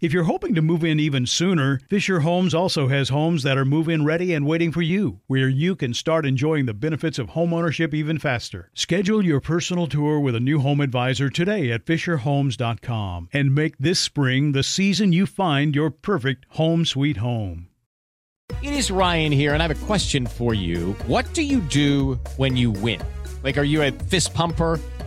If you're hoping to move in even sooner, Fisher Homes also has homes that are move in ready and waiting for you, where you can start enjoying the benefits of homeownership even faster. Schedule your personal tour with a new home advisor today at FisherHomes.com and make this spring the season you find your perfect home sweet home. It is Ryan here, and I have a question for you. What do you do when you win? Like, are you a fist pumper?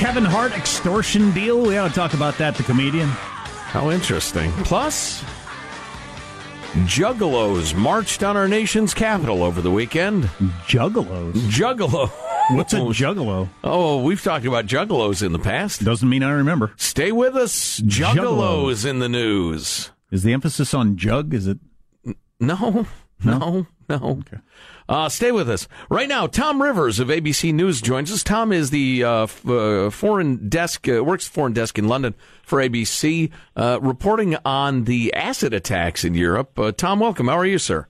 Kevin Hart extortion deal? We ought to talk about that, the comedian. How interesting. Plus, Juggalos marched on our nation's capital over the weekend. Juggalos? Juggalo. What's a juggalo? Oh, we've talked about juggalos in the past. Doesn't mean I remember. Stay with us. Juggalos in the news. Is the emphasis on jug? Is it? No, no, no. Okay. Uh, stay with us. Right now, Tom Rivers of ABC News joins us. Tom is the uh, f- uh, foreign desk, uh, works foreign desk in London for ABC, uh, reporting on the acid attacks in Europe. Uh, Tom, welcome. How are you, sir?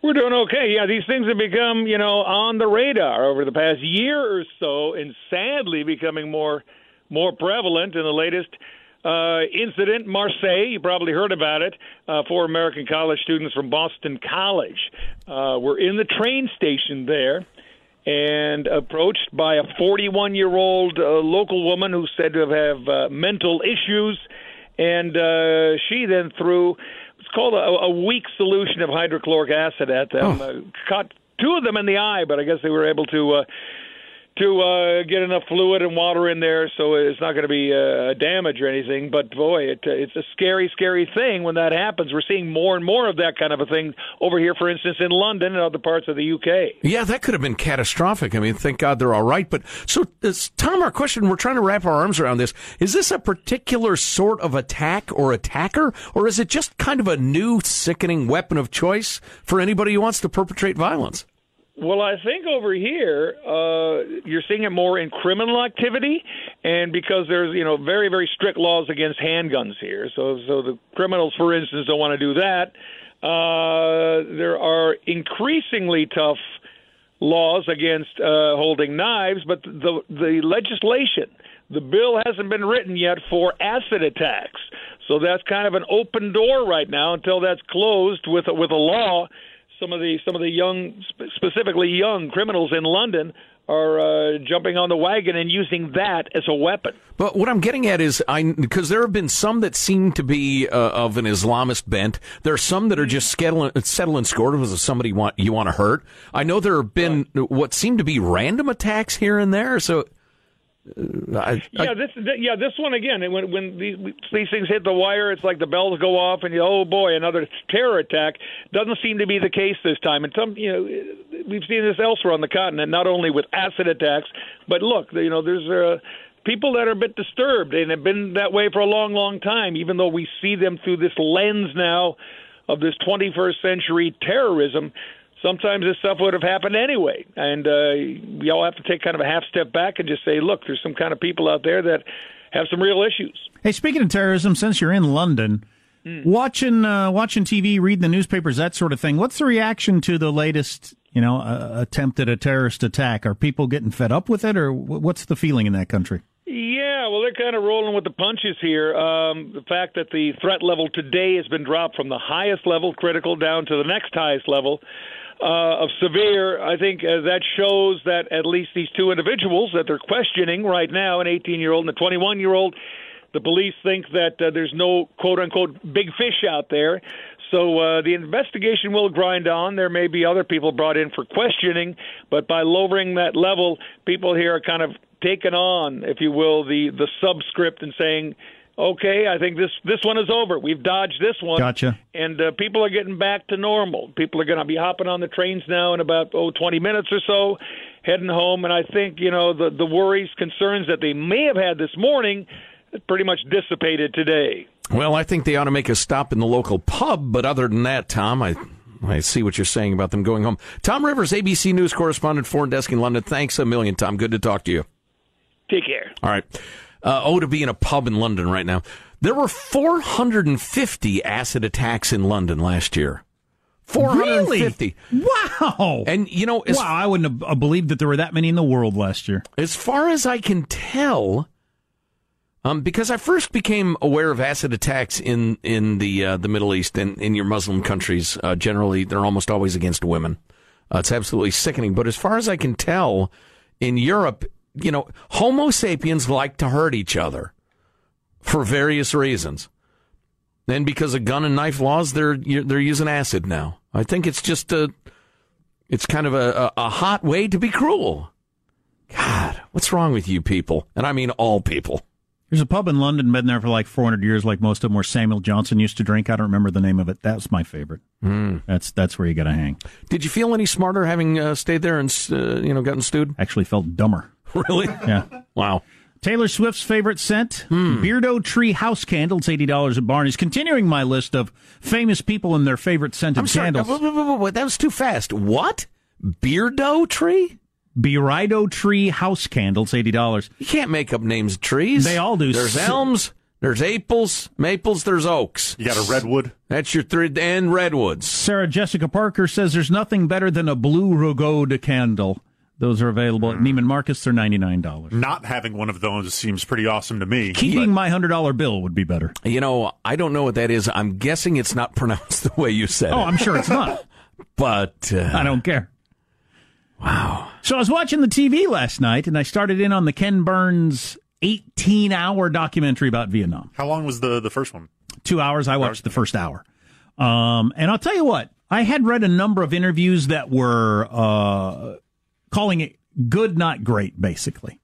We're doing okay. Yeah, these things have become, you know, on the radar over the past year or so, and sadly becoming more more prevalent. In the latest uh, incident, Marseille, you probably heard about it. Uh, four American college students from Boston College uh, were in the train station there and approached by a 41 year old uh, local woman who said to have uh, mental issues. And uh, she then threw it's called a, a weak solution of hydrochloric acid at them. Oh. Uh, caught two of them in the eye, but I guess they were able to uh, to uh, get enough fluid and water in there, so it's not going to be uh, damage or anything. But boy, it, uh, it's a scary, scary thing when that happens. We're seeing more and more of that kind of a thing over here, for instance, in London and other parts of the UK. Yeah, that could have been catastrophic. I mean, thank God they're all right. But so, this, Tom, our question, we're trying to wrap our arms around this. Is this a particular sort of attack or attacker, or is it just kind of a new, sickening weapon of choice for anybody who wants to perpetrate violence? Well, I think over here uh, you're seeing it more in criminal activity, and because there's you know very very strict laws against handguns here, so so the criminals, for instance, don't want to do that. Uh, there are increasingly tough laws against uh, holding knives, but the the legislation the bill hasn't been written yet for acid attacks. So that's kind of an open door right now until that's closed with with a law. Some of the some of the young, specifically young criminals in London, are uh, jumping on the wagon and using that as a weapon. But what I'm getting at is, I because there have been some that seem to be uh, of an Islamist bent. There are some that are just settling, settling score with somebody want, you want to hurt. I know there have been right. what seem to be random attacks here and there. So I, yeah, this yeah this one again. When when these, these things hit the wire, it's like the bells go off, and you oh boy, another terror attack. Doesn't seem to be the case this time. And some you know we've seen this elsewhere on the continent, not only with acid attacks, but look, you know there's uh, people that are a bit disturbed and have been that way for a long, long time. Even though we see them through this lens now of this 21st century terrorism, sometimes this stuff would have happened anyway. And uh, we all have to take kind of a half step back and just say, look, there's some kind of people out there that have some real issues. Hey, speaking of terrorism, since you're in London, mm. watching uh, watching TV, reading the newspapers, that sort of thing, what's the reaction to the latest? You know, uh, attempt at a terrorist attack. Are people getting fed up with it, or what's the feeling in that country? Yeah, well, they're kind of rolling with the punches here. Um, the fact that the threat level today has been dropped from the highest level, critical, down to the next highest level uh, of severe, I think uh, that shows that at least these two individuals that they're questioning right now, an 18 year old and a 21 year old, the police think that uh, there's no quote unquote big fish out there. So uh, the investigation will grind on. There may be other people brought in for questioning, but by lowering that level, people here are kind of taken on, if you will, the the subscript and saying okay, I think this this one is over. We've dodged this one. Gotcha. And uh, people are getting back to normal. People are going to be hopping on the trains now in about oh 20 minutes or so, heading home. And I think you know the the worries, concerns that they may have had this morning, pretty much dissipated today. Well, I think they ought to make a stop in the local pub. But other than that, Tom, I. I see what you're saying about them going home. Tom Rivers, ABC News correspondent, foreign desk in London. Thanks a million, Tom. Good to talk to you. Take care. All right. Uh, oh, to be in a pub in London right now. There were 450 acid attacks in London last year. 450. Really? Wow. And, you know, wow, I wouldn't have believed that there were that many in the world last year. As far as I can tell, um, because I first became aware of acid attacks in, in the, uh, the Middle East and in your Muslim countries, uh, generally, they're almost always against women. Uh, it's absolutely sickening. But as far as I can tell, in Europe, you know, Homo sapiens like to hurt each other for various reasons. And because of gun and knife laws, they're they're using acid now. I think it's just a, it's kind of a, a, a hot way to be cruel. God, what's wrong with you people? And I mean all people. There's a pub in London, been there for like 400 years, like most of them, where Samuel Johnson used to drink. I don't remember the name of it. That's my favorite. Mm. That's that's where you got to hang. Did you feel any smarter having uh, stayed there and uh, you know gotten stewed? Actually, felt dumber. Really? Yeah. wow. Taylor Swift's favorite scent, hmm. Byredo Tree House Candle. It's eighty dollars at Barney's. Continuing my list of famous people and their favorite scented I'm sorry, candles. that was too fast. What? Byredo Tree? Byredo Tree House Candles, eighty dollars. You can't make up names of trees. They all do. There's elms. There's apples, maples, there's oaks. You got a redwood? That's your three, and redwoods. Sarah Jessica Parker says there's nothing better than a blue Rogode candle. Those are available at Neiman Marcus. They're ninety nine dollars. Not having one of those seems pretty awesome to me. Keeping but... my hundred dollar bill would be better. You know, I don't know what that is. I'm guessing it's not pronounced the way you said oh, it. Oh, I'm sure it's not. but uh... I don't care. Wow. So I was watching the TV last night, and I started in on the Ken Burns 18 hour documentary about Vietnam. How long was the the first one? Two hours. I watched the first hour. Um, and I'll tell you what, I had read a number of interviews that were uh, calling it good, not great, basically.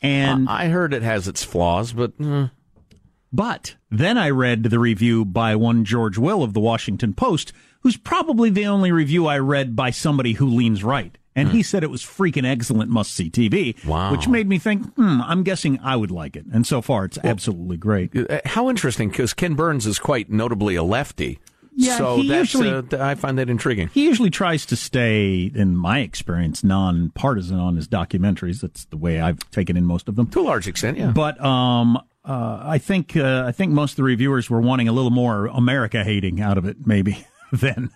And I heard it has its flaws, but. Mm. But then I read the review by one George Will of the Washington Post, who's probably the only review I read by somebody who leans right. And mm. he said it was freaking excellent, must see TV. Wow. Which made me think, hmm, I'm guessing I would like it. And so far, it's well, absolutely great. Uh, how interesting, because Ken Burns is quite notably a lefty. Yeah, so he usually, uh, I find that intriguing. He usually tries to stay, in my experience, non-partisan on his documentaries. That's the way I've taken in most of them, to a large extent. Yeah, but um, uh, I think uh, I think most of the reviewers were wanting a little more America hating out of it, maybe than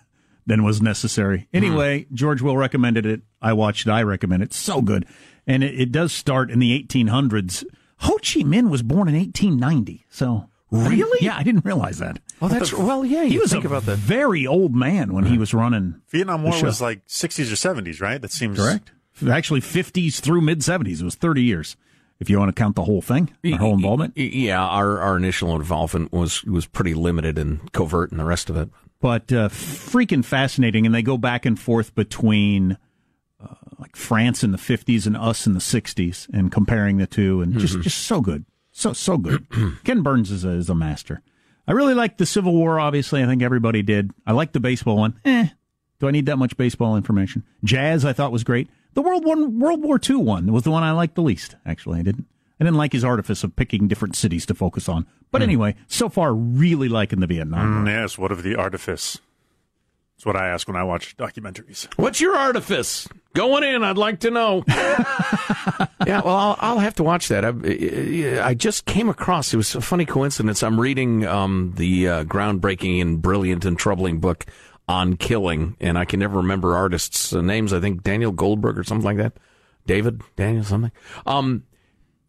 than was necessary. Anyway, hmm. George Will recommended it. I watched it. I recommend it. So good, and it, it does start in the 1800s Ho Chi Minh was born in 1890. So Really? yeah, I didn't realize that. Oh, that's well. Yeah, He you was think a about that. very old man when he was running. Vietnam the War show. was like 60s or 70s, right? That seems Correct. Actually, 50s through mid 70s. It was 30 years, if you want to count the whole thing, our whole involvement. Yeah, our our initial involvement was was pretty limited and covert, and the rest of it. But uh, freaking fascinating. And they go back and forth between uh, like France in the 50s and us in the 60s and comparing the two. And just, just so good. So, so good. Ken Burns is a, is a master. I really liked the Civil War, obviously. I think everybody did. I liked the baseball one. Eh. Do I need that much baseball information? Jazz, I thought was great. The World One, World War II one was the one I liked the least. Actually, I didn't. I didn't like his artifice of picking different cities to focus on. But anyway, so far, really liking the Vietnam. War. Mm, yes, what of the artifice? That's what I ask when I watch documentaries. What's your artifice? Going in, I'd like to know. yeah, well, I'll, I'll have to watch that. I, I just came across. It was a funny coincidence. I'm reading um, the uh, groundbreaking and brilliant and troubling book on killing, and I can never remember artists' uh, names. I think Daniel Goldberg or something like that. David Daniel something. Um,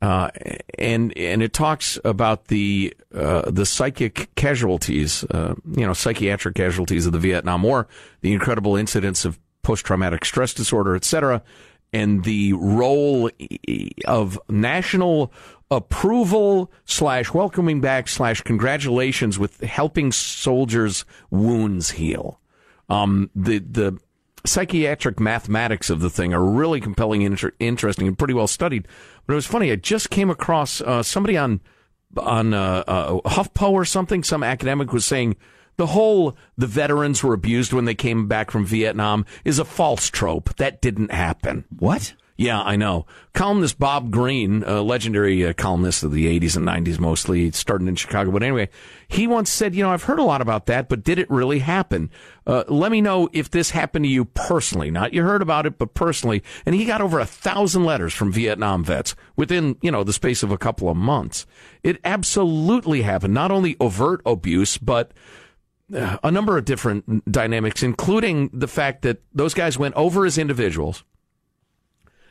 uh, and and it talks about the uh, the psychic casualties, uh, you know, psychiatric casualties of the Vietnam War, the incredible incidents of post traumatic stress disorder, et cetera, and the role of national approval slash welcoming back slash congratulations with helping soldiers' wounds heal. Um, the the psychiatric mathematics of the thing are really compelling and inter- interesting and pretty well studied. But it was funny. I just came across uh, somebody on on uh, uh, HuffPo or something. Some academic was saying the whole the veterans were abused when they came back from Vietnam is a false trope. That didn't happen. What? Yeah, I know. Columnist Bob Greene, a legendary uh, columnist of the 80s and 90s mostly, starting in Chicago. But anyway, he once said, you know, I've heard a lot about that, but did it really happen? Uh, let me know if this happened to you personally. Not you heard about it, but personally. And he got over a thousand letters from Vietnam vets within, you know, the space of a couple of months. It absolutely happened. Not only overt abuse, but uh, a number of different dynamics, including the fact that those guys went over as individuals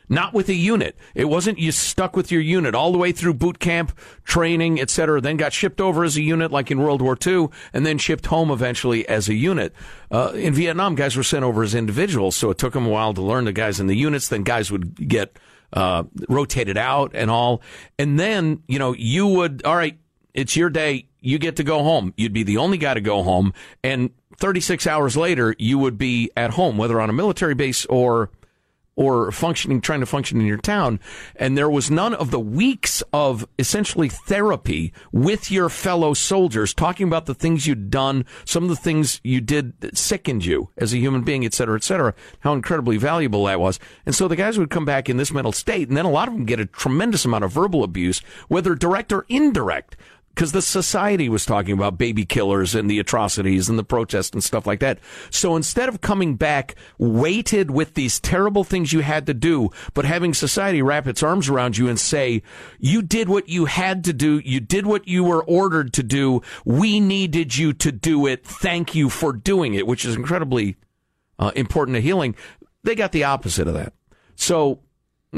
not with a unit. It wasn't you stuck with your unit all the way through boot camp, training, etc. Then got shipped over as a unit, like in World War II, and then shipped home eventually as a unit. Uh, in Vietnam, guys were sent over as individuals, so it took them a while to learn the guys in the units. Then guys would get uh, rotated out and all, and then you know you would all right. It's your day. You get to go home. You'd be the only guy to go home, and 36 hours later, you would be at home, whether on a military base or or functioning, trying to function in your town. And there was none of the weeks of essentially therapy with your fellow soldiers, talking about the things you'd done, some of the things you did that sickened you as a human being, et cetera, et cetera, how incredibly valuable that was. And so the guys would come back in this mental state, and then a lot of them get a tremendous amount of verbal abuse, whether direct or indirect because the society was talking about baby killers and the atrocities and the protests and stuff like that. So instead of coming back weighted with these terrible things you had to do, but having society wrap its arms around you and say, you did what you had to do. You did what you were ordered to do. We needed you to do it. Thank you for doing it, which is incredibly uh, important to healing. They got the opposite of that. So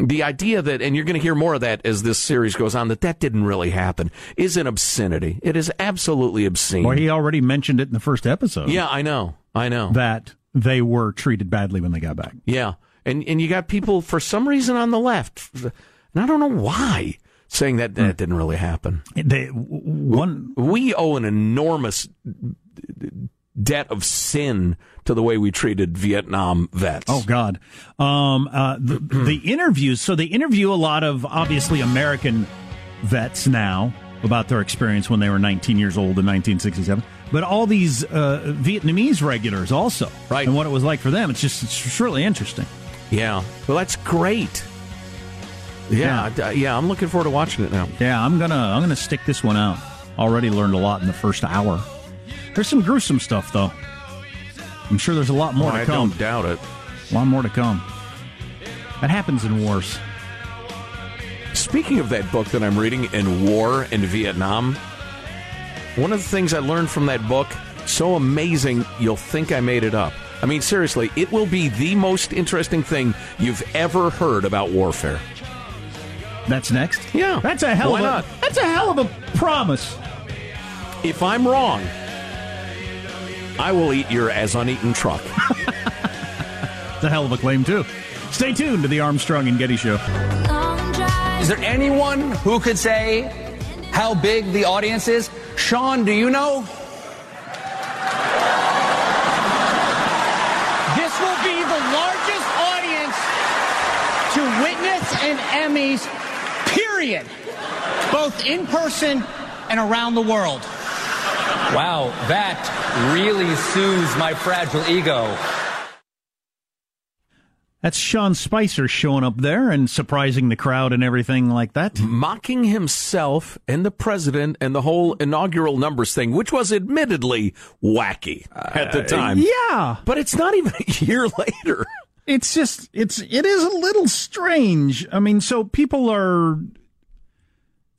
the idea that, and you're going to hear more of that as this series goes on, that that didn't really happen is an obscenity. It is absolutely obscene. Well, he already mentioned it in the first episode. yeah, I know. I know. That they were treated badly when they got back. yeah. And, and you got people for some reason on the left, and I don't know why, saying that that hmm. didn't really happen. They one We owe an enormous debt of sin to the way we treated Vietnam vets. Oh God, um, uh, the, the interviews. So they interview a lot of obviously American vets now about their experience when they were 19 years old in 1967. But all these uh, Vietnamese regulars also, Right. And what it was like for them. It's just it's really interesting. Yeah. Well, that's great. Yeah, yeah, yeah. I'm looking forward to watching it now. Yeah, I'm gonna I'm gonna stick this one out. Already learned a lot in the first hour. There's some gruesome stuff though. I'm sure there's a lot more Oh, to I come. I don't doubt it. A lot more to come. That happens in wars. Speaking of that book that I'm reading in War in Vietnam, one of the things I learned from that book, so amazing, you'll think I made it up. I mean, seriously, it will be the most interesting thing you've ever heard about warfare. That's next. Yeah. That's a hell Why of a not? that's a hell of a promise. If I'm wrong, I will eat your as uneaten truck. It's a hell of a claim too. Stay tuned to the Armstrong and Getty Show. Is there anyone who could say how big the audience is? Sean, do you know? This will be the largest audience to witness an Emmys, period. Both in person and around the world. Wow, that really soothes my fragile ego. That's Sean Spicer showing up there and surprising the crowd and everything like that. Mocking himself and the president and the whole inaugural numbers thing, which was admittedly wacky at the uh, time. Yeah. But it's not even a year later. It's just it's it is a little strange. I mean, so people are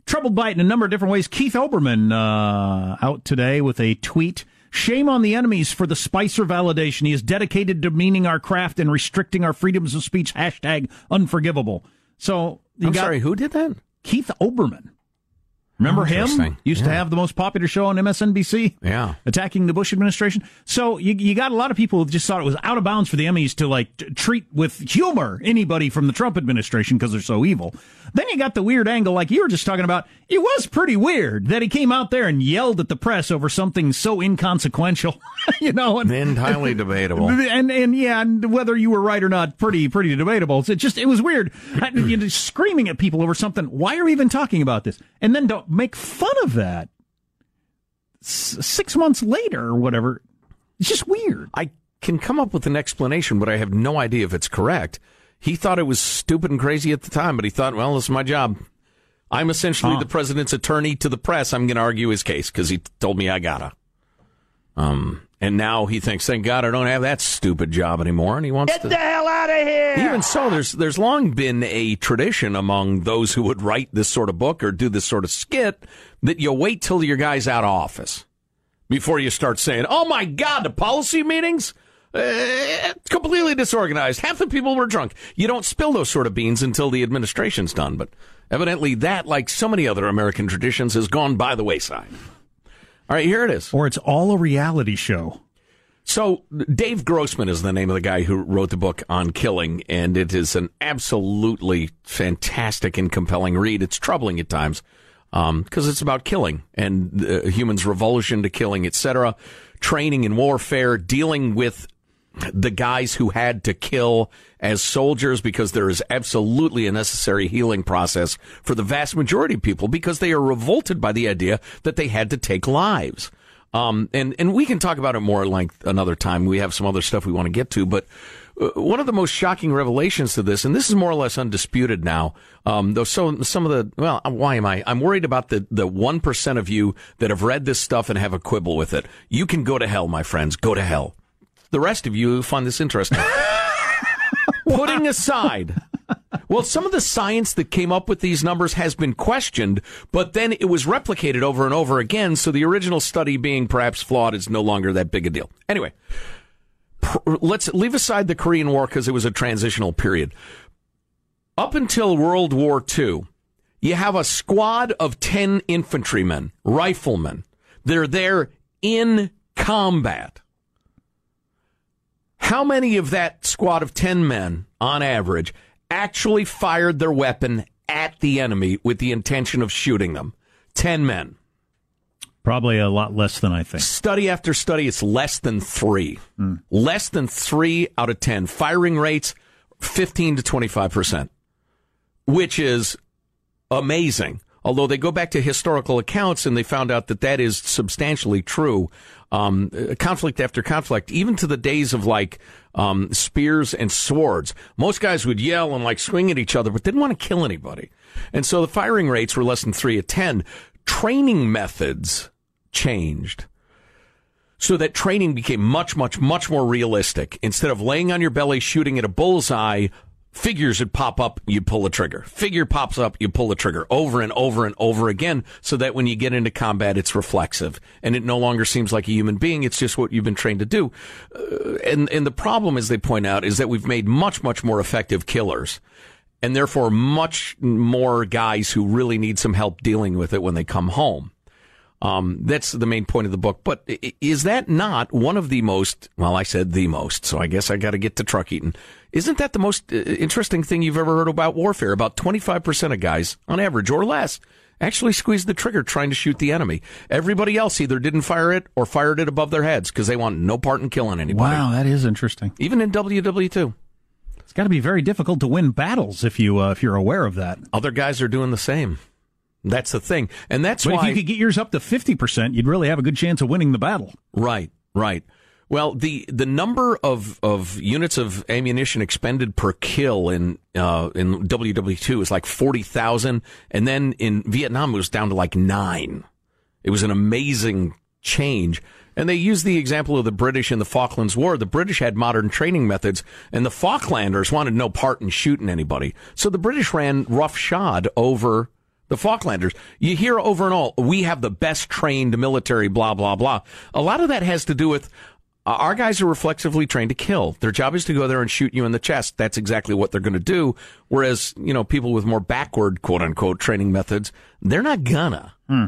troubled by it in a number of different ways. Keith Olbermann uh, out today with a tweet. Shame on the Emmys for the Spicer validation. He is dedicated to demeaning our craft and restricting our freedoms of speech. Hashtag unforgivable. So you I'm got sorry, who did that? Keith Olbermann. Remember him? Used to have the most popular show on MSNBC. Yeah. Attacking the Bush administration. So you, you got a lot of people who just thought it was out of bounds for the Emmys to like t- treat with humor anybody from the Trump administration because they're so evil. Then you got the weird angle, like you were just talking about. It was pretty weird that he came out there and yelled at the press over something so inconsequential, you know, and Entirely debatable. and and yeah, and whether you were right or not, pretty pretty debatable. It just it was weird. I- you know, screaming at people over something. Why are we even talking about this? And then don't make fun of that. S- six months later or whatever. It's just weird. I can come up with an explanation, but I have no idea if it's correct. He thought it was stupid and crazy at the time, but he thought, well, this is my job. I'm essentially Huh. the president's attorney to the press. I'm going to argue his case because he told me I gotta. Um, and now he thinks, thank God I don't have that stupid job anymore, and he wants to. Get the hell out of here! Even so, there's there's long been a tradition among those who would write this sort of book or do this sort of skit that you wait till your guy's out of office before you start saying, "Oh my God, the policy meetings." Uh, completely disorganized. Half the people were drunk. You don't spill those sort of beans until the administration's done. But evidently, that, like so many other American traditions, has gone by the wayside. All right, here it is. Or it's all a reality show. So, Dave Grossman is the name of the guy who wrote the book on killing, and it is an absolutely fantastic and compelling read. It's troubling at times because it's about killing and uh, humans' revulsion to killing, etc., training in warfare, dealing with the guys who had to kill as soldiers because there is absolutely a necessary healing process for the vast majority of people because they are revolted by the idea that they had to take lives. Um, and, and we can talk about it more at length another time. We have some other stuff we want to get to, but uh, one of the most shocking revelations to this, and this is more or less undisputed now, um, though so, some of the, well, why am I? I'm worried about the, the 1% of you that have read this stuff and have a quibble with it. You can go to hell, my friends. Go to hell. The rest of you find this interesting. Putting aside, well, some of the science that came up with these numbers has been questioned, but then it was replicated over and over again. So the original study being perhaps flawed is no longer that big a deal. Anyway, pr- let's leave aside the Korean War because it was a transitional period. Up until World War II, you have a squad of 10 infantrymen, riflemen. They're there in combat. How many of that squad of 10 men, on average, actually fired their weapon at the enemy with the intention of shooting them? 10 men. Probably a lot less than I think. Study after study, it's less than three. Hmm. Less than three out of 10. Firing rates, 15 to 25%, which is amazing. Although they go back to historical accounts and they found out that that is substantially true. Um, conflict after conflict, even to the days of like um, spears and swords, most guys would yell and like swing at each other, but didn't want to kill anybody. And so the firing rates were less than three at 10. Training methods changed so that training became much, much, much more realistic. Instead of laying on your belly shooting at a bullseye, figures would pop up, you pull the trigger. Figure pops up, you pull the trigger over and over and over again so that when you get into combat, it's reflexive and it no longer seems like a human being. It's just what you've been trained to do. Uh, and, and the problem, as they point out, is that we've made much, much more effective killers. and therefore much more guys who really need some help dealing with it when they come home. Um, that's the main point of the book. But is that not one of the most, well, I said the most, so I guess I got to get to truck eating. Isn't that the most uh, interesting thing you've ever heard about warfare? About 25% of guys, on average or less, actually squeezed the trigger trying to shoot the enemy. Everybody else either didn't fire it or fired it above their heads because they want no part in killing anybody. Wow, that is interesting. Even in WW2. It's got to be very difficult to win battles if you uh, if you're aware of that. Other guys are doing the same. That's the thing, and that's but why if you could get yours up to fifty percent, you'd really have a good chance of winning the battle. Right, right. Well, the the number of, of units of ammunition expended per kill in uh, in WW2 is like forty thousand, and then in Vietnam it was down to like nine. It was an amazing change. And they used the example of the British in the Falklands War. The British had modern training methods, and the Falklanders wanted no part in shooting anybody. So the British ran roughshod over the Falklanders. You hear over and all, we have the best trained military, blah, blah, blah. A lot of that has to do with uh, our guys are reflexively trained to kill. Their job is to go there and shoot you in the chest. That's exactly what they're going to do. Whereas, you know, people with more backward, quote unquote, training methods, they're not gonna. Hmm.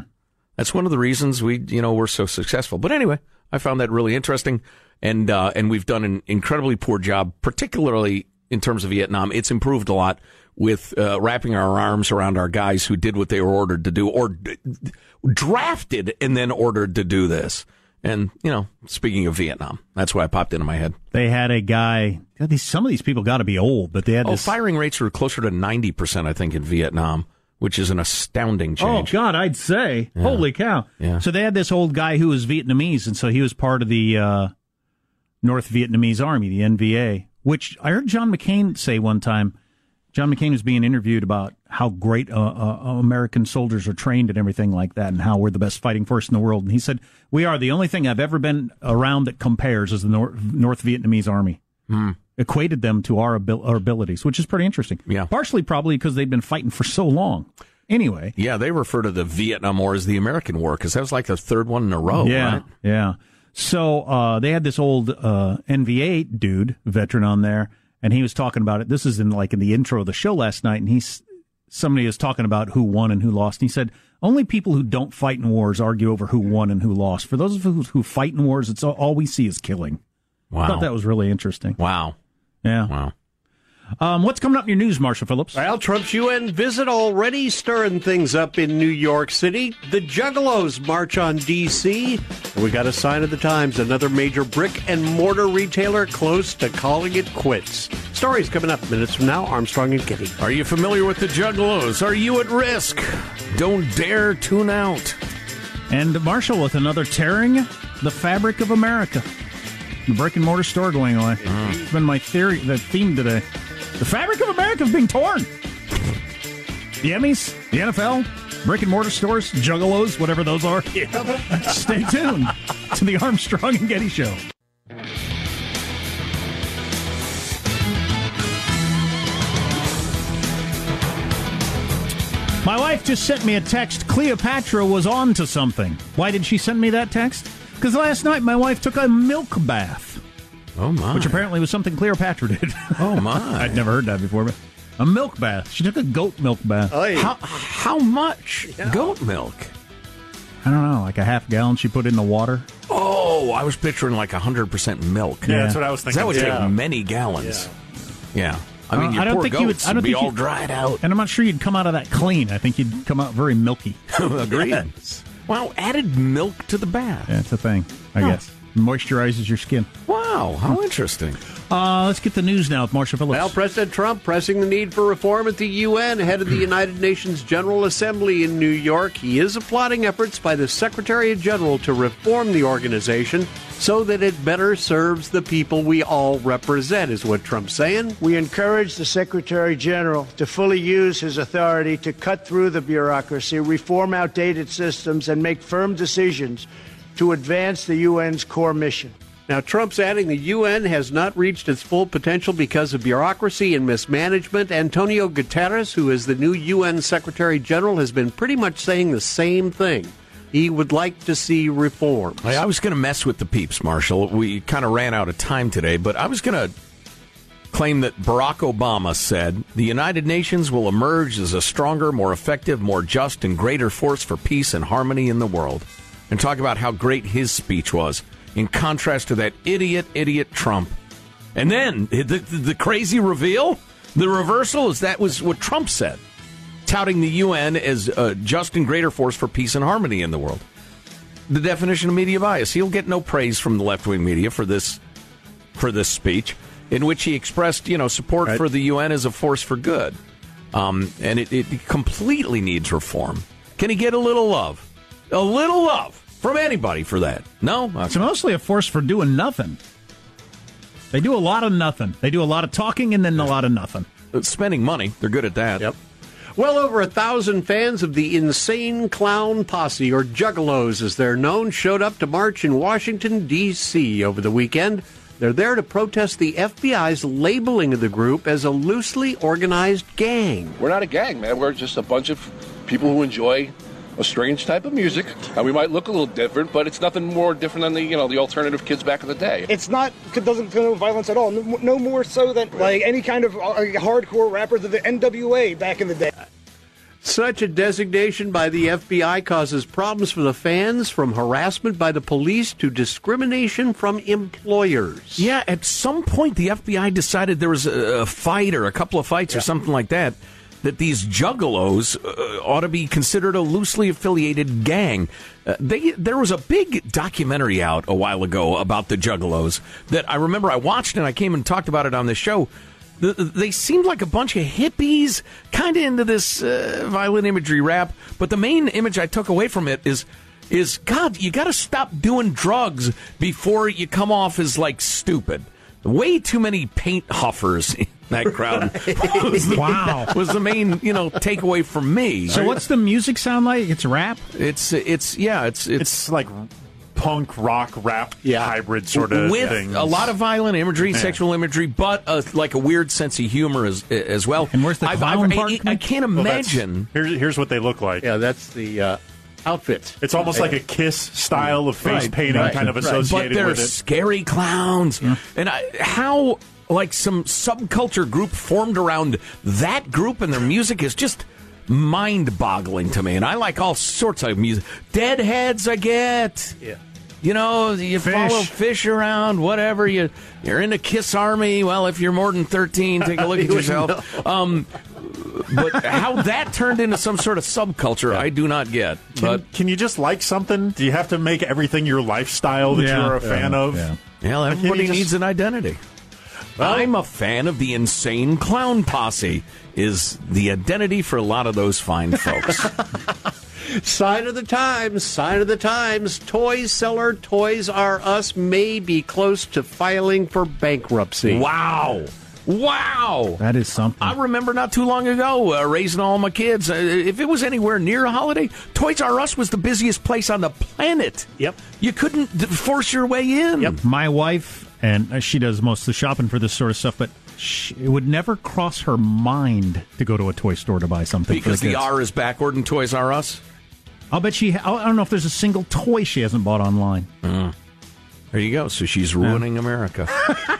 That's one of the reasons we, you know, we're so successful. But anyway, I found that really interesting. And, uh, and we've done an incredibly poor job, particularly in terms of Vietnam. It's improved a lot with uh, wrapping our arms around our guys who did what they were ordered to do or d- drafted and then ordered to do this. And, you know, speaking of Vietnam, that's why I popped into my head. They had a guy, these, some of these people got to be old, but they had oh, this. firing rates were closer to 90%, I think, in Vietnam, which is an astounding change. Oh, God, I'd say. Yeah. Holy cow. Yeah. So they had this old guy who was Vietnamese, and so he was part of the uh, North Vietnamese Army, the NVA, which I heard John McCain say one time. John McCain was being interviewed about how great uh, uh, American soldiers are trained and everything like that, and how we're the best fighting force in the world. And he said, "We are the only thing I've ever been around that compares is the North, North Vietnamese Army." Hmm. Equated them to our, abil- our abilities, which is pretty interesting. Yeah, partially probably because they've been fighting for so long. Anyway, Yeah, they refer to the Vietnam War as the American War because that was like the third one in a row, yeah, right? yeah. So uh, they had this old uh, NVA dude, veteran, on there, and he was talking about it. This is in like in the intro of the show last night, and he's somebody was talking about who won and who lost. And he said only people who don't fight in wars argue over who won and who lost. For those of us who fight in wars, it's all, all we see is killing. Wow. I thought that was really interesting. Wow. Yeah. Wow. Um, what's coming up in your news, Marshall Phillips? Well, Trump's UN visit already stirring things up in New York City. The Juggalos march on D.C. And we got a sign of the times another major brick and mortar retailer close to calling it quits. Stories coming up minutes from now. Armstrong and Getty. Are you familiar with the Juggalos? Are you at risk? Don't dare tune out. And Marshall with another tearing the fabric of America. The brick and mortar store going away. It's been my theory, the theme today. The fabric of America is being torn. The Emmys, the NFL, brick and mortar stores, juggalos, whatever those are. Stay tuned to the Armstrong and Getty Show. My wife just sent me a text. Cleopatra was on to something. Why did she send me that text? Because last night my wife took a milk bath. Oh my! Which apparently was something Cleopatra did. Oh my! I'd never heard that before. But a milk bath. She took a goat milk bath. How how much goat milk? I don't know, like a half gallon. She put in the water. Oh, I was picturing like hundred percent milk. Yeah, that's what I was thinking. That would thinking, take many gallons. Yeah. I mean, Uh, your I don't poor think goats you would. I don't would be think all you'd- dried out. and I'm not sure you'd come out of that clean. I think you'd come out very milky. Agreed. Yes. Wow, added milk to the bath. Yeah, it's a thing. I Huh. guess moisturizes your skin. Wow, how interesting. Uh, let's get the news now with Marshall Phillips. Well, President Trump pressing the need for reform at the UN ahead of the United Nations General Assembly in New York. He is applauding efforts by the Secretary General to reform the organization so that it better serves the people we all represent, is what Trump's saying. We encourage the Secretary General to fully use his authority to cut through the bureaucracy, reform outdated systems, and make firm decisions to advance the UN's core mission. Now, Trump's adding the UN has not reached its full potential because of bureaucracy and mismanagement. Antonio Guterres, who is the new UN Secretary General, has been pretty much saying the same thing. He would like to see reform. Hey, I was going to mess with the peeps, Marshall. We kind of ran out of time today, but I was going to claim that Barack Obama said the United Nations will emerge as a stronger, more effective, more just, and greater force for peace and harmony in the world. And talk about how great his speech was in contrast to that idiot, idiot Trump. And then the, the, the crazy reveal, the reversal is that was what Trump said, touting the UN as a just and greater force for peace and harmony in the world. The definition of media bias. He'll get no praise from the left wing media for this for this speech, in which he expressed, you know, support Right. for the UN as a force for good, um, and it, it completely needs reform. Can he get a little love, a little love from anybody for that? No, It's mostly a force for doing nothing. They do a lot of nothing. They do a lot of talking and then a lot of nothing. Uh, spending money. They're good at that. Yep. Well over a thousand fans of the Insane Clown Posse, or Juggalos as they're known, showed up to march in Washington, D.C. over the weekend. They're there to protest the FBI's labeling of the group as a loosely organized gang. We're not a gang, man. We're just a bunch of people who enjoy a strange type of music. And we might look a little different, but it's nothing more different than the you know the alternative kids back in the day. It's not it doesn't connote violence at all. No, no more so than like any kind of uh, hardcore rappers of the NWA back in the day. Such a designation by the FBI causes problems for the fans, from harassment by the police to discrimination from employers. Yeah, at some point the FBI decided there was a, a fight or a couple of fights or something like that. That these juggalos uh, ought to be considered a loosely affiliated gang. Uh, they there was a big documentary out a while ago about the juggalos that I remember I watched and I came and talked about it on the show. The, they seemed like a bunch of hippies, kind of into this uh, violent imagery rap. But the main image I took away from it is is God, you got to stop doing drugs before you come off as like stupid. Way too many paint huffers that crowd. was the, Wow. was the main you know takeaway from me. So what's the music sound like? It's rap. It's it's yeah it's it's, It's like punk rock rap yeah. hybrid sort of with thing. a lot of violent imagery, Yeah. sexual imagery, but uh, like a weird sense of humor as as well. And where's the I've, clown I've- part I, I can't Well, imagine. here's, here's what they look like. Yeah, that's the uh, outfit. It's almost like a kiss style of face Right, painting right, kind of right. associated but they're with it. scary clowns. And I, how like some subculture group formed around that group and their music is just mind-boggling to me. And I like all sorts of music. Deadheads, I get. Yeah. You know, you follow Phish around, whatever. You you're in the Kiss Army. Well, if you're more than thirteen, take a look at yourself. Um, but how that turned into some sort of subculture, I do not get. Can, but can you just like something? Do you have to make everything your lifestyle that Yeah. you're a fan of? yeah. Yeah, Like, can everybody you just- needs an identity. I'm a fan of the Insane Clown Posse. Is the identity for a lot of those fine folks. Sign of the times, sign of the times. Toy seller Toys R Us may be close to filing for bankruptcy. Wow. Wow. That is something. I remember not too long ago uh, raising all my kids. Uh, if it was anywhere near a holiday, Toys R Us was the busiest place on the planet. Yep. You couldn't d- force your way in. Yep. My wife, and uh, she does most of the shopping for this sort of stuff, but she, it would never cross her mind to go to a toy store to buy something Because for the the kids. R is backward in Toys R Us. I'll bet she. I don't know if there's a single toy she hasn't bought online. Mm. There you go. So she's ruining America,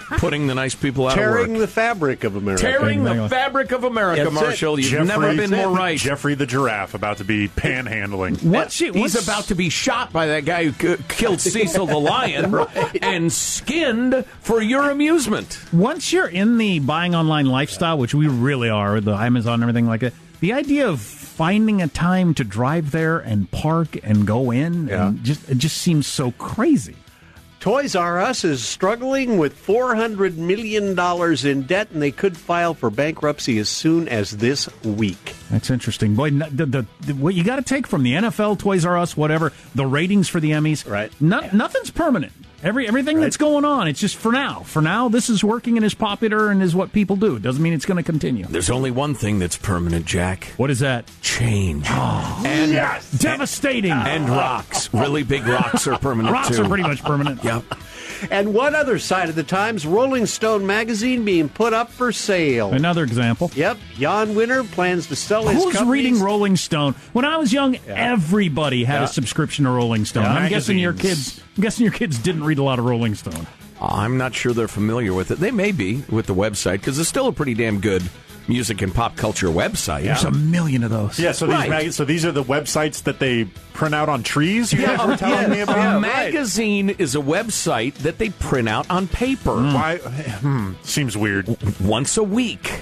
putting the nice people out of Tearing the fabric of America. Tearing the fabric of America, That's it. Marshall. You've Jeffrey- never been more right. Jeffrey the giraffe about to be panhandling. What's He's about to be shot by that guy who killed Cecil the lion and skinned for your amusement. Once you're in the buying online lifestyle, which we really are, the Amazon and everything like that, the idea of finding a time to drive there and park and go in, and just it just seems so crazy. Toys R Us is struggling with $400 million in debt, and they could file for bankruptcy as soon as this week. That's interesting, boy. The, the, the- what you got to take from the NFL, Toys R Us, whatever the ratings for the Emmys, right? No, Nothing's permanent. Every everything that's going on, it's just for now. For now, this is working and is popular and is what people do. It doesn't mean it's going to continue. There's only one thing that's permanent, Jack. What is that? Change. and devastating. And rocks. Really big rocks are permanent Rocks too. are pretty much permanent. Yep. And one other side of the Times, Rolling Stone magazine being put up for sale. Another example. Yep, Jann Wenner plans to sell his Who's reading Rolling Stone? When I was young, everybody had Yeah. a subscription to Rolling Stone. Yeah. I'm guessing your kids. I'm guessing your kids didn't read a lot of Rolling Stone. I'm not sure they're familiar with it. They may be with the website because it's still a pretty damn good music and pop culture website. There's a million of those. Yeah, so these Right. mag- so these are the websites that they print out on trees. You guys were telling me A about. magazine is a website that they print out on paper. Why? Hmm, seems weird. Once a week.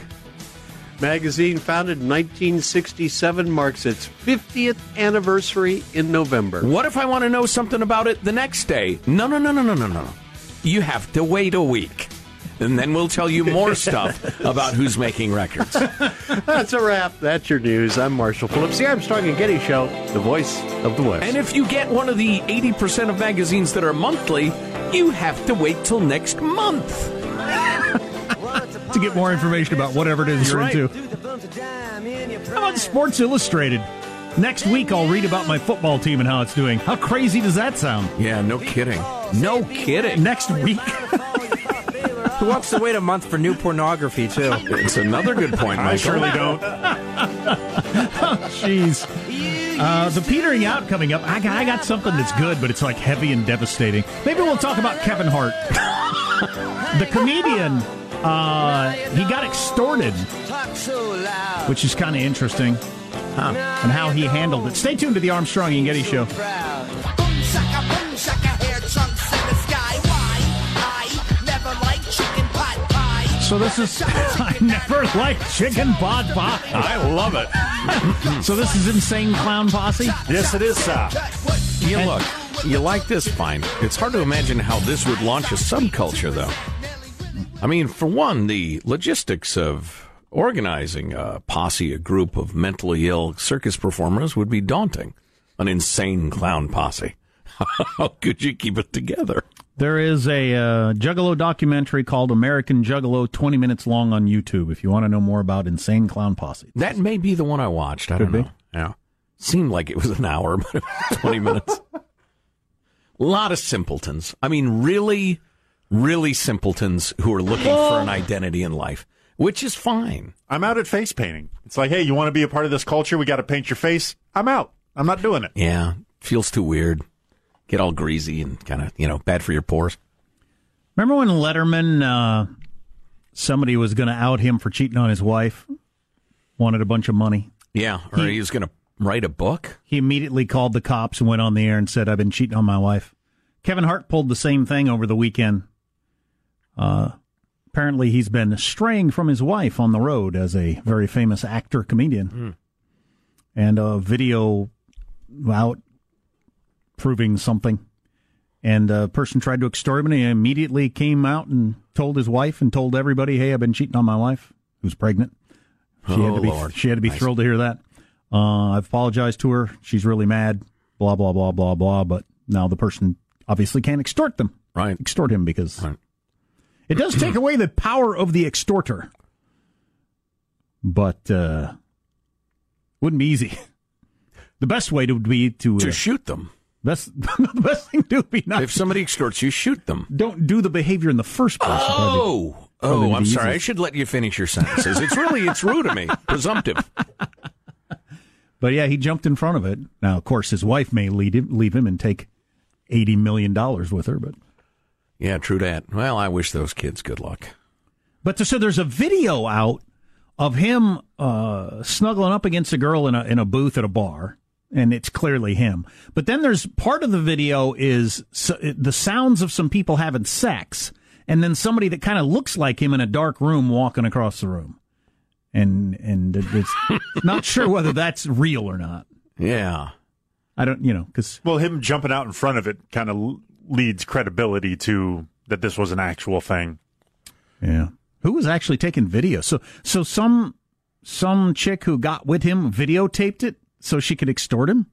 Magazine founded in 1967 marks its 50th anniversary in November. What if I want to know something about it the next day? No, no, no, no, no, no, no. No. You have to wait a week. And then we'll tell you more stuff about who's making records. That's a wrap. That's your news. I'm Marshall Phillips, the Armstrong and Getty Show, the voice of the West. And if you get one of the 80% of magazines that are monthly, you have to wait till next month. To get more information about whatever it is That's you're right. into. How about Sports Illustrated? Next week, I'll read about my football team and how it's doing. How crazy does that sound? Yeah, no kidding. No kidding. Next week. Who wants to wait a month for new pornography, too? It's another good point, I surely don't. Jeez. Uh, the petering out coming up. I got, I got something that's good, but it's like heavy and devastating. Maybe we'll talk about Kevin Hart. the comedian, uh, he got extorted, which is kind of interesting, huh? and how he handled it. Stay tuned to the Armstrong and Getty Show. So this is I never liked chicken pot pie. I love it. So this is insane clown posse. Yes, it is, sir. You look, you like this fine. It's hard to imagine how this would launch a subculture, though. I mean, for one, the logistics of organizing a posse, a group of mentally ill circus performers, would be daunting. An insane clown posse. How could you keep it together? There is a uh, Juggalo documentary called American Juggalo, 20 minutes long on YouTube. If you want to know more about insane clown posse, That may be the one I watched. I Could don't be. know. Yeah. Seemed like it was an hour, but 20 minutes. A lot of simpletons. I mean, really, really simpletons who are looking for an identity in life, which is fine. I'm out at face painting. It's like, hey, you want to be a part of this culture? We got to paint your face. I'm out. I'm not doing it. Yeah. Feels too weird. Get all greasy and kind of, you know, bad for your pores. remember when Letterman, uh, somebody was going to out him for cheating on his wife, wanted a bunch of money. Yeah. Or He- he was going to write a book. He immediately called the cops and went on the air and said, I've been cheating on my wife. Kevin Hart pulled the same thing over the weekend. Uh, apparently, he's been straying from his wife on the road as a very famous actor comedian. And a video out proving something. And a person tried to extort him, and he immediately came out and told his wife and told everybody, "Hey, I've been cheating on my wife, who's pregnant." She had Oh, to be Lord. she had to be Nice. thrilled to hear that. Uh, I've apologized to her. She's really mad. Blah blah blah blah blah. But now the person obviously can't extort them. Right. Extort him because Right. It does take away the power of the extorter. But uh, wouldn't be easy. The best way would be to To uh, shoot them. best the best thing to do would be not If somebody extorts you, shoot them. don't do the behavior in the first place. Oh, Probably oh, I'm sorry. I should let you finish your sentences. It's really, it's rude of me. Presumptive. But yeah, he jumped in front of it. Now, of course, his wife may lead him, leave him and take eighty million dollars with her. But Yeah, true that. Well, I wish those kids good luck. but so there's a video out of him uh, snuggling up against a girl in a in a booth at a bar, and it's clearly him. But then there's part of the video is so, the sounds of some people having sex, and then somebody that kind of looks like him in a dark room walking across the room, and and it's not sure whether that's real or not. Yeah. I don't, you know, because Well, him jumping out in front of it kind of leads credibility to that this was an actual thing. Yeah. Who was actually taking video? So so some some chick who got with him videotaped it so she could extort him?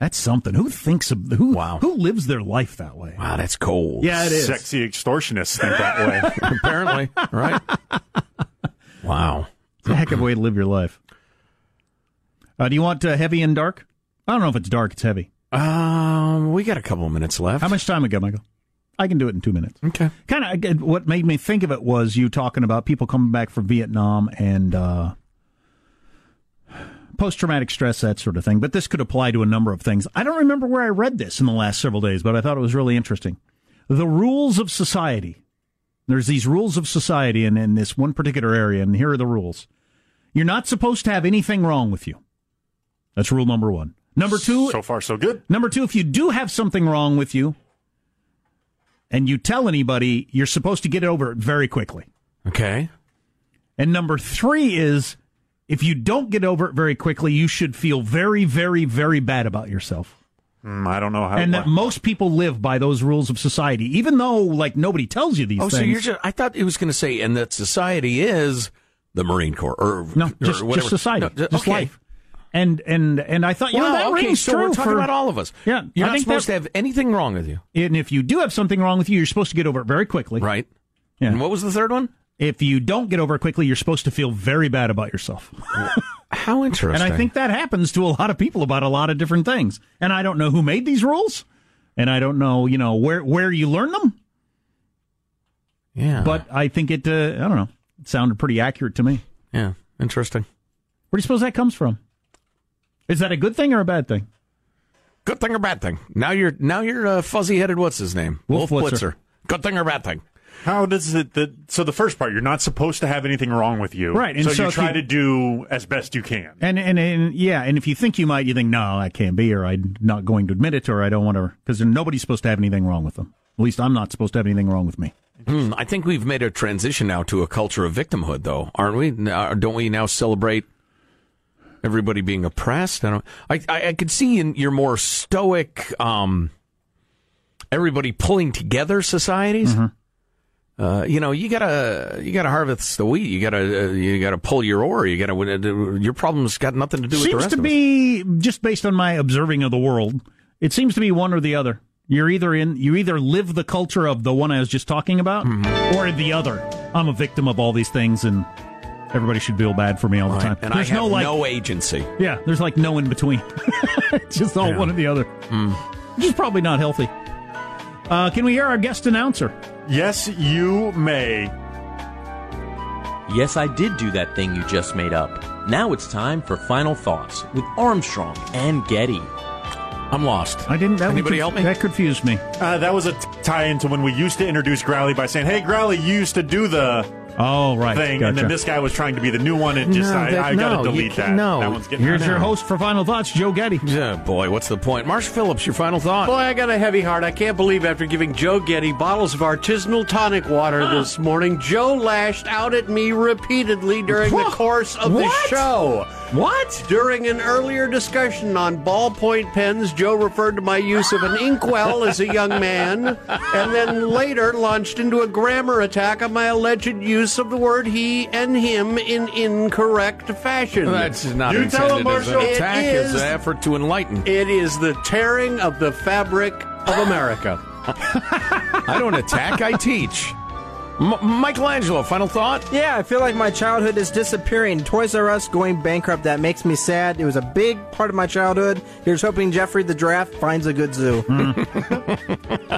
That's something. Who thinks of who Wow. who lives their life that way? Wow, that's cold. Yeah, it is. Sexy extortionists think that way. Apparently, right? Wow. It's a heck of a way to live your life. Uh, do you want uh, heavy and dark? I don't know if it's dark, it's heavy. Um, we got a couple of minutes left. How much time we got, Michael? I can do it in two minutes. Okay. Kind of what made me think of it was you talking about people coming back from Vietnam and uh, post traumatic stress, that sort of thing. But this could apply to a number of things. I don't remember where I read this in the last several days, but I thought it was really interesting. the rules of society. There's these rules of society in, in this one particular area, and here are the rules. You're not supposed to have anything wrong with you. That's rule number one. Number two. So far, so good. Number two, if you do have something wrong with you, and you tell anybody, you're supposed to get over it very quickly. Okay. And number three is if you don't get over it very quickly, you should feel very, very, very bad about yourself. Mm, I don't know how. and that most people live by those rules of society, even though like nobody tells you these things. Oh, things. so you're just, I thought it was going to say, and that society is the Marine Corps, or no, or just, just society, No, ju- just okay. life. And and and I thought, you know, that okay, rings so true we're talking for about all of us. Yeah, You're I not supposed to have anything wrong with you. And if you do have something wrong with you, you're supposed to get over it very quickly. Right. Yeah. And what was the third one? If you don't get over it quickly, you're supposed to feel very bad about yourself. How interesting. And I think that happens to a lot of people about a lot of different things. And I don't know who made these rules, and I don't know, you know, where where you learn them. Yeah. But I think it. Uh, I don't know. It sounded pretty accurate to me. Yeah. Interesting. Where do you suppose that comes from? Is that a good thing or a bad thing? Good thing or bad thing? Now you're now you're uh, fuzzy headed. What's his name? Wolf Blitzer. Blitzer. Good thing or bad thing? How does it? The, so the first part, you're not supposed to have anything wrong with you, Right, and so, so you try you- to do as best you can. And, and and yeah, and if you think you might, you think no, I can't be, or I'm not going to admit it, or I don't want to, because nobody's supposed to have anything wrong with them. At least I'm not supposed to have anything wrong with me. Hmm, I think we've made a transition now to a culture of victimhood, though, aren't we? Now, don't we now celebrate everybody being oppressed? I don't. I I, I could see in your more stoic, um, everybody pulling together societies. Uh, you know, you gotta you gotta harvest the wheat. You gotta uh, you gotta pull your ore. You gotta your problem's got nothing to do with the seems rest to of us. be just based on my observing of the world. It seems to be one or the other. You're either in you either live the culture of the one I was just talking about, Mm-hmm. or the other. I'm a victim of all these things, and everybody should feel bad for me all the time. And there's I have no like, no agency. yeah, there's like no in between. just all one or the other, Hmm. which is probably not healthy. Uh, can we hear our guest announcer? Yes, you may. Yes, I did do that thing you just made up. Now it's time for final thoughts with Armstrong and Getty. I'm lost. I didn't. That Anybody would, help me? That confused me. Uh, that was a t- tie into when we used to introduce Growly by saying, "Hey, Growly, you used to do the Oh, right. thing," and then this guy was trying to be the new one. It just No, I, that- I got no, to delete that. no. that one's getting Here's your host for final thoughts, Joe Getty. Yeah, boy, what's the point? Marsh Phillips, your final thought. Boy, I got a heavy heart. I can't believe after giving Joe Getty bottles of artisanal tonic water this morning, Joe lashed out at me repeatedly during the course of the What? show. What? During an earlier discussion on ballpoint pens, Joe referred to my use of an inkwell as a young man, and then later launched into a grammar attack on my alleged use of the word he and him in incorrect fashion. That's not You tell intended him, as an Marshall. attack. It It's is- an effort to enlighten. It is the tearing of the fabric of America. I don't attack. I teach. M- Michelangelo, final thought. Yeah, I feel like my childhood is disappearing. Toys R Us going bankrupt. That makes me sad. It was a big part of my childhood. Here's hoping Geoffrey the Giraffe finds a good zoo.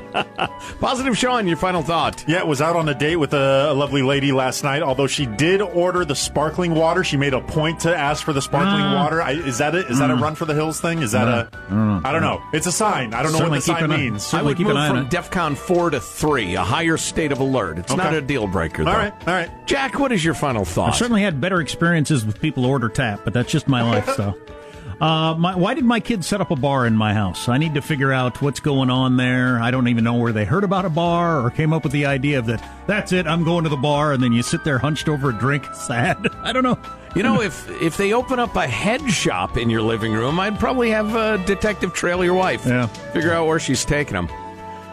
Positive Sean, your final thought. Yeah, was out on a date with a, a lovely lady last night. Although she did order the sparkling water, she made a point to ask for the sparkling Ah. water. I, is that it? Is that a Mm. run for the hills thing? Is that a? I don't know. I don't know. It's a sign. I don't know what the keep sign an eye- means. I would keep an move eye on from it. DEFCON 4 to 3, a higher state of alert. It's not Okay. a deal breaker, All though. right, all right. Jack, what is your final thought? I've certainly had better experiences with people who order tap, but that's just my life. So, uh, my, why did my kids set up a bar in my house? I need to figure out what's going on there. I don't even know where they heard about a bar or came up with the idea of that. That's it. I'm going to the bar, and then you sit there hunched over a drink, sad. I don't know. You know, if if they open up a head shop in your living room, I'd probably have a detective trail your wife. Yeah. Figure out where she's taking them.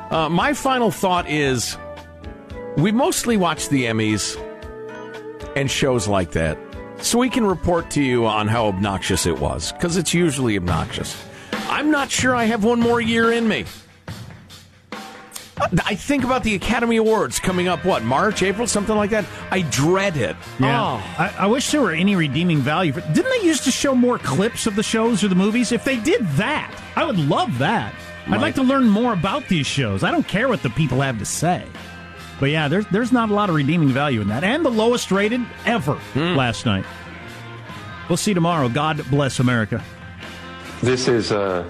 Uh, my final thought is we mostly watch the Emmys and shows like that so we can report to you on how obnoxious it was, because it's usually obnoxious. I'm not sure I have one more year in me. I think about the Academy Awards coming up, what, March, April, something like that? I dread it. Yeah. Oh. I, I wish there were any redeeming value. For, didn't they used to show more clips of the shows or the movies? If they did that, I would love that. I'd like to learn more about these shows. I don't care what the people have to say. But yeah, there's there's not a lot of redeeming value in that. And the lowest rated ever last night. We'll see tomorrow. God bless America. This is uh,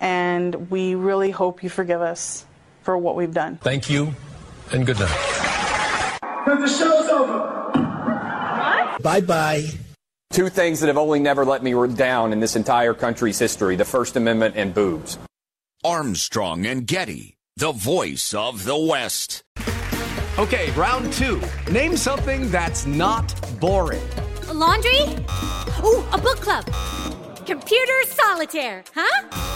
and we really hope you forgive us for what we've done. Thank you, and good night. Because the show's over. What? Bye bye. Two things that have only never let me down in this entire country's history the First Amendment and boobs. Armstrong and Getty, the voice of the West. Okay, round two. Name something that's not boring. A laundry? Ooh, a book club. Computer solitaire, huh?